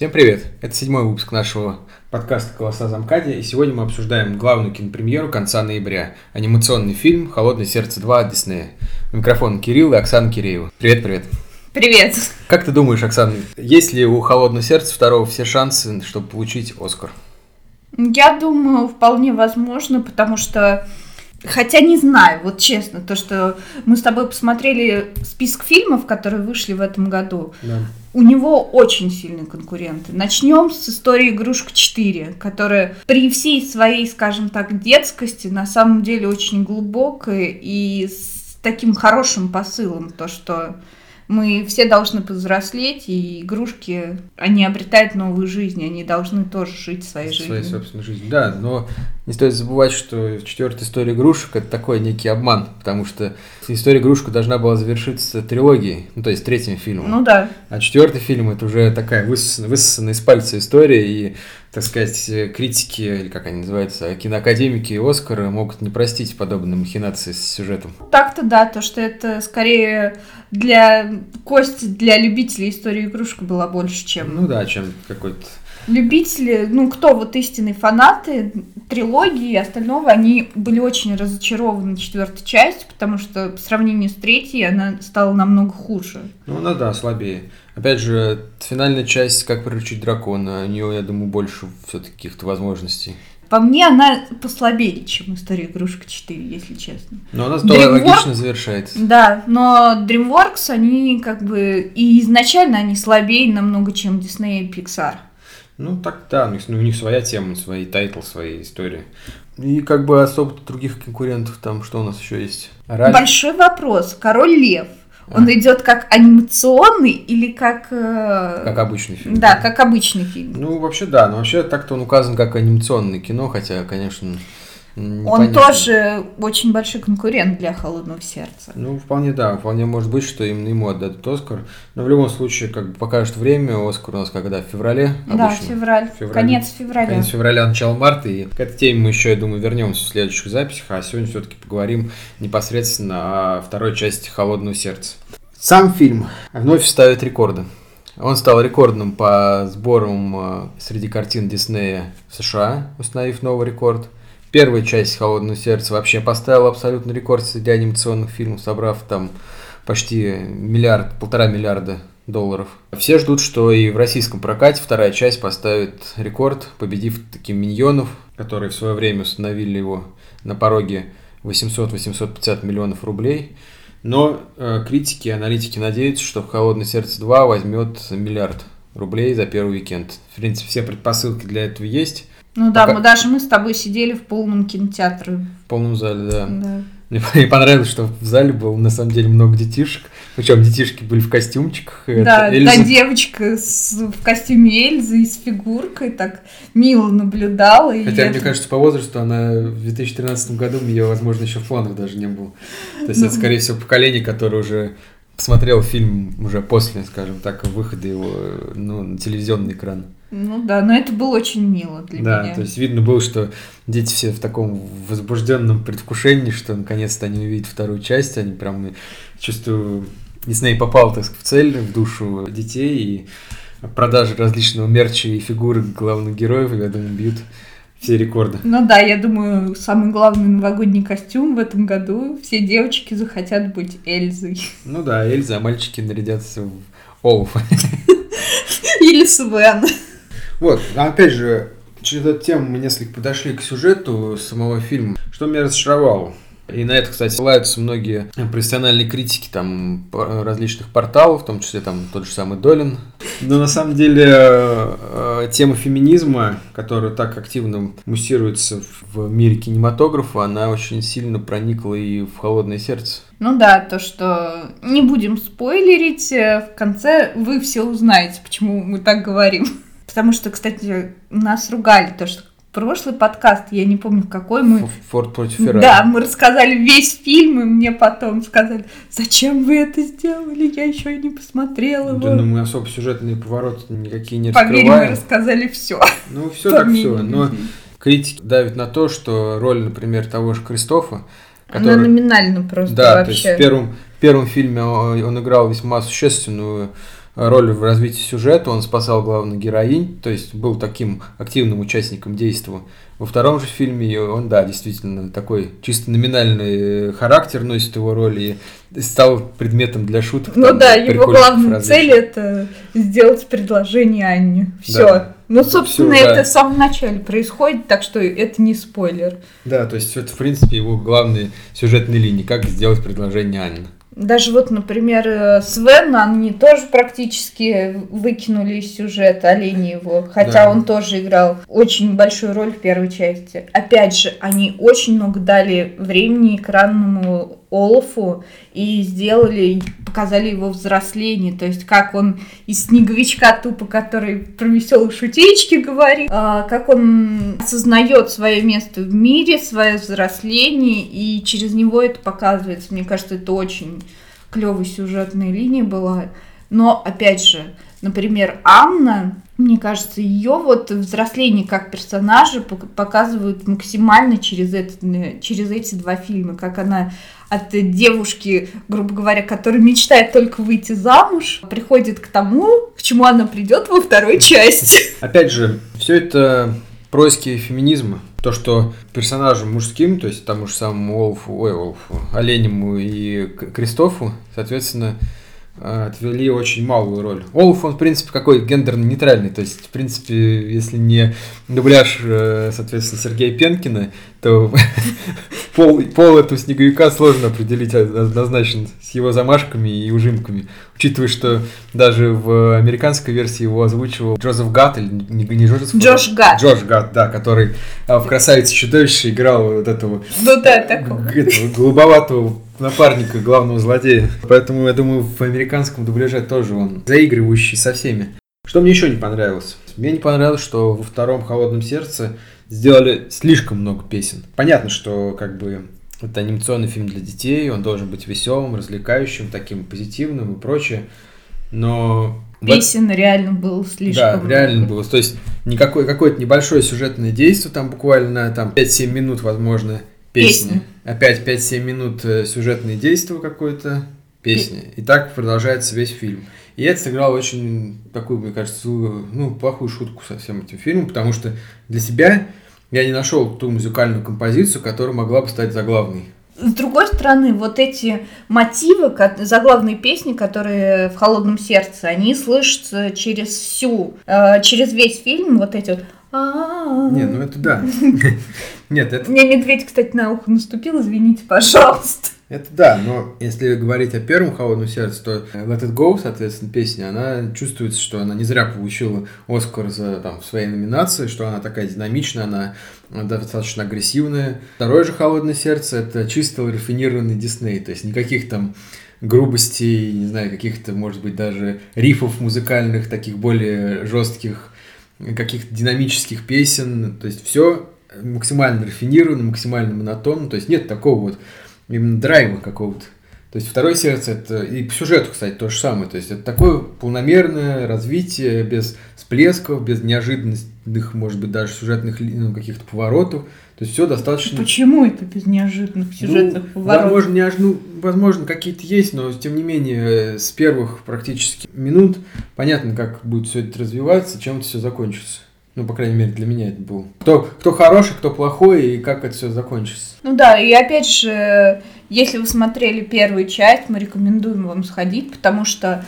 Всем привет! Это седьмой выпуск нашего подкаста «Колоса Замкади», и сегодня мы обсуждаем главную кинопремьеру конца ноября – анимационный фильм «Холодное сердце 2» от Диснея. Микрофон Кирилл и Оксана Киреева. Привет-привет! Привет! Как ты думаешь, Оксана, есть ли у «Холодного сердца» второго все шансы, чтобы получить «Оскар»? Я думаю, вполне возможно, потому что Хотя не знаю, вот честно, то, что мы с тобой посмотрели список фильмов, которые вышли в этом году, да. у него очень сильные конкуренты. Начнем с истории «Игрушка 4», которая при всей своей, скажем так, детскости на самом деле очень глубокая и с таким хорошим посылом, то, что мы все должны повзрослеть, и игрушки, они обретают новую жизнь, они должны тоже жить своей жизнью. Своей собственной жизнью, да, но не стоит забывать, что четвертая история игрушек это такой некий обман, потому что история игрушек должна была завершиться трилогией, ну то есть третьим фильмом. Ну да. А четвертый фильм это уже такая высосанная, высосанная из пальца история, и так сказать, критики, или как они называются, киноакадемики и Оскара могут не простить подобные махинации с сюжетом. Так-то да, то, что это скорее для кости, для любителей истории игрушек была больше, чем... Ну да, чем какой-то любители, ну, кто вот истинные фанаты трилогии и остального, они были очень разочарованы четвертой частью, потому что по сравнению с третьей она стала намного хуже. Ну, она, да, слабее. Опять же, финальная часть «Как приручить дракона», у нее, я думаю, больше все-таки каких-то возможностей. По мне, она послабее, чем «История игрушек 4», если честно. Но она здорово DreamWorks, логично завершается. Да, но DreamWorks, они как бы... И изначально они слабее намного, чем Disney и Pixar. Ну, так, да, у них, ну, у них своя тема, свои title, свои истории. И как бы особо других конкурентов там, что у нас еще есть? Ральф? Большой вопрос. Король Лев. Он а. идет как анимационный или как... Э... Как обычный фильм. Да, как обычный фильм. Ну, вообще, да. Но вообще так-то он указан как анимационное кино, хотя, конечно... Он тоже очень большой конкурент для холодного сердца. Ну, вполне да, вполне может быть, что именно ему отдадут Оскар. Но в любом случае, как бы покажет время, Оскар у нас когда? В феврале? Обычно. Да, февраль. февраль. Конец февраля. Конец февраля, начало марта. И к этой теме мы еще, я думаю, вернемся в следующих записях. А сегодня все-таки поговорим непосредственно о второй части Холодного сердца. Сам фильм вновь ставит рекорды. Он стал рекордным по сборам э, среди картин Диснея в США, установив новый рекорд – Первая часть «Холодного сердца» вообще поставила абсолютный рекорд среди анимационных фильмов, собрав там почти миллиард, полтора миллиарда долларов. Все ждут, что и в российском прокате вторая часть поставит рекорд, победив таким «Миньонов», которые в свое время установили его на пороге 800-850 миллионов рублей. Но э, критики и аналитики надеются, что «Холодное сердце 2» возьмет миллиард рублей за первый уикенд. В принципе, все предпосылки для этого есть. Ну да, Пока... мы даже мы с тобой сидели в полном кинотеатре. В полном зале, да. Да. Мне понравилось, что в зале было на самом деле много детишек. Причем детишки были в костюмчиках. Да, Эльза... та девочка с, в костюме Эльзы и с фигуркой так мило наблюдала. Хотя, мне кажется, по возрасту она в 2013 году, у нее, возможно, еще фонов даже не было. То есть ну... это, скорее всего, поколение, которое уже смотрел фильм уже после, скажем так, выхода его ну, на телевизионный экран. Ну да, но это было очень мило для да, меня. Да, то есть видно было, что дети все в таком возбужденном предвкушении, что наконец-то они увидят вторую часть, они прям чувствую, Дисней попал, так сказать, в цель, в душу детей, и продажи различного мерча и фигуры главных героев, я думаю, бьют все рекорды. Ну да, я думаю, самый главный новогодний костюм в этом году. Все девочки захотят быть Эльзой. Ну да, Эльза, а мальчики нарядятся в Олаф. Или Свен. Вот, опять же, через эту тему мы несколько подошли к сюжету самого фильма. Что меня разочаровало? И на это, кстати, ссылаются многие профессиональные критики там различных порталов, в том числе там тот же самый Долин. Но на самом деле э, тема феминизма, которая так активно муссируется в мире кинематографа, она очень сильно проникла и в холодное сердце. Ну да, то, что не будем спойлерить, э, в конце вы все узнаете, почему мы так говорим. Потому что, кстати, нас ругали, то, что прошлый подкаст, я не помню какой мы... Форд против Феррари. Да, мы рассказали весь фильм, и мне потом сказали, зачем вы это сделали, я еще и не посмотрела Да, ну мы особо сюжетные повороты никакие не Поверь, раскрываем. мы рассказали все. Ну, все так все, но критики давят на то, что роль, например, того же Кристофа, который... Она номинально просто да, вообще. то есть в первом, в первом фильме он играл весьма существенную роль в развитии сюжета, он спасал главную героинь, то есть был таким активным участником действия. Во втором же фильме он, да, действительно такой чисто номинальный характер носит его роль и стал предметом для шуток. Ну там, да, его главная цель это сделать предложение Анне. Все. Да. Ну, собственно, Всё, это да. в самом начале происходит, так что это не спойлер. Да, то есть это, в принципе, его главные сюжетные линии, как сделать предложение Анне. Даже вот, например, э, Свен, они тоже практически выкинули из сюжета олени его, хотя да. он тоже играл очень большую роль в первой части. Опять же, они очень много дали времени экранному Олафу и сделали, показали его взросление, то есть как он из снеговичка тупо, который про веселые шутечки говорит, а, как он осознает свое место в мире, свое взросление, и через него это показывается. Мне кажется, это очень клевая сюжетная линия была. Но, опять же, например, Анна, мне кажется, ее вот взросление как персонажа показывают максимально через, это, через эти два фильма, как она от девушки, грубо говоря, которая мечтает только выйти замуж, приходит к тому, к чему она придет во второй части. Опять же, все это происки феминизма. То, что персонажам мужским, то есть тому же самому Олфу, ой, Олфу, Оленему и Кристофу, соответственно, отвели очень малую роль. Олаф, он, в принципе, какой гендерно-нейтральный. То есть, в принципе, если не дубляж, э, соответственно, Сергея Пенкина, то пол, пол этого снеговика сложно определить однозначно с его замашками и ужимками. Учитывая, что даже в американской версии его озвучивал Джозеф Гатт, или не, не Джозеф Джош Гатт. Джош Гатт, да, который а, в «Красавице чудовище» играл вот этого... Ну да, такого. Этого голубоватого напарника главного злодея. Поэтому, я думаю, в американском дубляже тоже он заигрывающий со всеми. Что мне еще не понравилось? Мне не понравилось, что во втором «Холодном сердце» сделали слишком много песен. Понятно, что как бы это анимационный фильм для детей, он должен быть веселым, развлекающим, таким позитивным и прочее. Но Песен в... реально было слишком Да, реально было. То есть никакое, какое-то небольшое сюжетное действие, там буквально там 5-7 минут, возможно, песни. Песня. Опять 5-7 минут э, сюжетное действие какое-то, песни. И так продолжается весь фильм. И это сыграло очень такую, мне кажется, ну, плохую шутку со всем этим фильмом, потому что для себя я не нашел ту музыкальную композицию, которая могла бы стать заглавной. С другой стороны, вот эти мотивы, заглавные песни, которые в холодном сердце, они слышатся через всю, э, через весь фильм, вот эти вот не, ну это да. Нет, это... Мне медведь, кстати, на ухо наступил, извините, пожалуйста. Это да, но если говорить о первом «Холодном сердце», то Let It Go, соответственно, песня, она чувствуется, что она не зря получила Оскар за там, своей номинации, что она такая динамичная, она достаточно агрессивная. Второе же «Холодное сердце» — это чисто рафинированный Дисней, то есть никаких там грубостей, не знаю, каких-то, может быть, даже рифов музыкальных, таких более жестких, каких-то динамических песен, то есть все максимально рафинировано, максимально монотонно, то есть нет такого вот именно драйва какого-то. То есть второе сердце это и по сюжету, кстати, то же самое. То есть это такое полномерное развитие без всплесков, без неожиданных, может быть, даже сюжетных ну, каких-то поворотов. То есть все достаточно. Почему это без неожиданных сюжетных ну, поворотов? Возможно, неож... ну, возможно, какие-то есть, но тем не менее с первых практически минут понятно, как будет все это развиваться, чем это все закончится. Ну, по крайней мере, для меня это был. Кто, кто хороший, кто плохой, и как это все закончится. Ну да, и опять же, если вы смотрели первую часть, мы рекомендуем вам сходить, потому что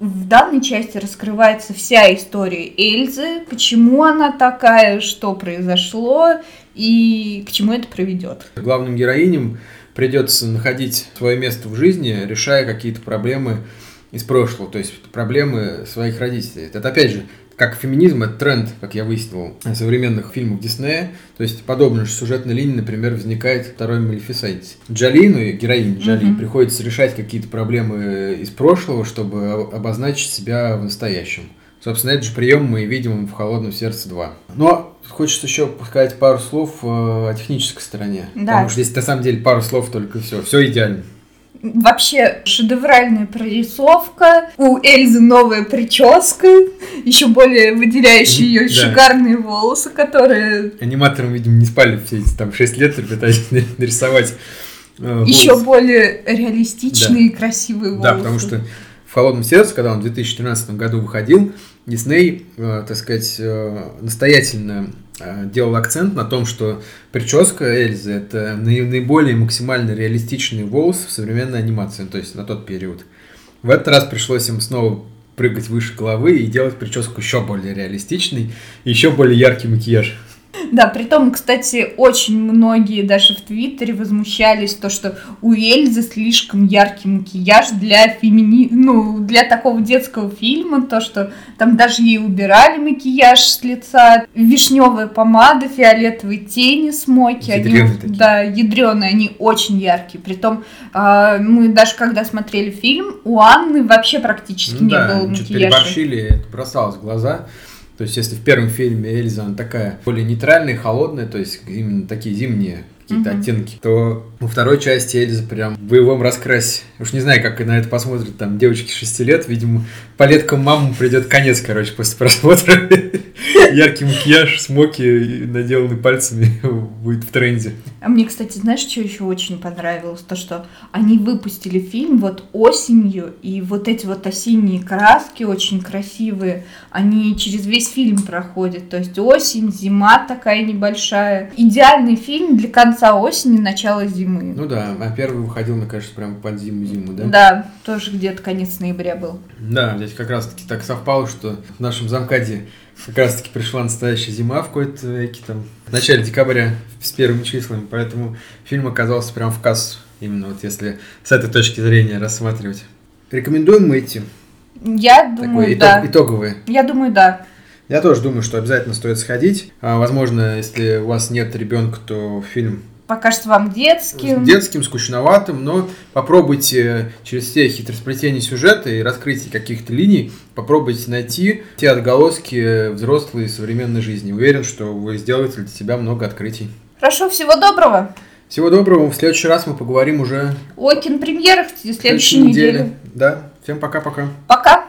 в данной части раскрывается вся история Эльзы, почему она такая, что произошло и к чему это приведет. Главным героиням придется находить свое место в жизни, решая какие-то проблемы из прошлого, то есть проблемы своих родителей. Это опять же как феминизм, это тренд, как я выяснил, современных фильмов Диснея. То есть подобная же сюжетная линия, например, возникает второй Малефисенте. Джолину, героине Джоли, mm-hmm. приходится решать какие-то проблемы из прошлого, чтобы обозначить себя в настоящем. Собственно, этот же прием мы видим в «Холодном сердце 2». Но хочется еще сказать пару слов э, о технической стороне. Да. Потому что здесь на самом деле пару слов только все. Все идеально. Вообще шедевральная прорисовка, у Эльзы новая прическа, еще более выделяющие ее да. шикарные волосы, которые... Аниматорам, видимо, не спали все эти там 6 лет, пытались нарисовать э, Еще более реалистичные да. и красивые волосы. Да, потому что в «Холодном сердце», когда он в 2013 году выходил, Дисней, э, так сказать, э, настоятельно делал акцент на том, что прическа Эльзы – это наиболее максимально реалистичный волос в современной анимации, то есть на тот период. В этот раз пришлось им снова прыгать выше головы и делать прическу еще более реалистичной, еще более яркий макияж. Да, при том, кстати, очень многие даже в Твиттере возмущались то, что у Эльзы слишком яркий макияж для фемини... ну, для такого детского фильма, то, что там даже ей убирали макияж с лица, вишневая помада, фиолетовые тени, смоки, они, такие. да, ядреные, они очень яркие. Притом э, мы даже когда смотрели фильм, у Анны вообще практически ну, не да, было макияжа. переборщили, это бросалось в глаза. То есть, если в первом фильме Эльза она такая более нейтральная, холодная, то есть именно такие зимние какие-то mm-hmm. оттенки, то во второй части Эльза прям в боевом раскрасе. Уж не знаю, как на это посмотрят там девочки 6 лет, видимо, по леткам маму придет конец, короче, после просмотра. Яркий макияж, смоки, наделанный пальцами, будет в тренде. А мне, кстати, знаешь, что еще очень понравилось? То, что они выпустили фильм вот осенью, и вот эти вот осенние краски очень красивые, они через весь фильм проходят. То есть осень, зима такая небольшая. Идеальный фильм для конца осени, начала зимы. Ну да, а первый выходил, мне кажется, прям под зиму-зиму, да? Да, тоже где-то конец ноября был. Да, здесь как раз-таки так совпало, что в нашем замкаде как раз-таки пришла настоящая зима в какой-то веке, там, в начале декабря с первыми числами, поэтому фильм оказался прям в кассу, именно вот если с этой точки зрения рассматривать. Рекомендуем мы идти? Я думаю, Такой да. итоговые. Я думаю, да. Я тоже думаю, что обязательно стоит сходить. А, возможно, если у вас нет ребенка, то фильм покажется вам детским. Детским, скучноватым, но попробуйте через все хитросплетения сюжета и раскрытие каких-то линий, попробуйте найти те отголоски взрослой современной жизни. Уверен, что вы сделаете для себя много открытий. Хорошо, всего доброго. Всего доброго. В следующий раз мы поговорим уже о кинопремьерах в следующей неделе. неделе. Да. Всем пока-пока. Пока. -пока. пока.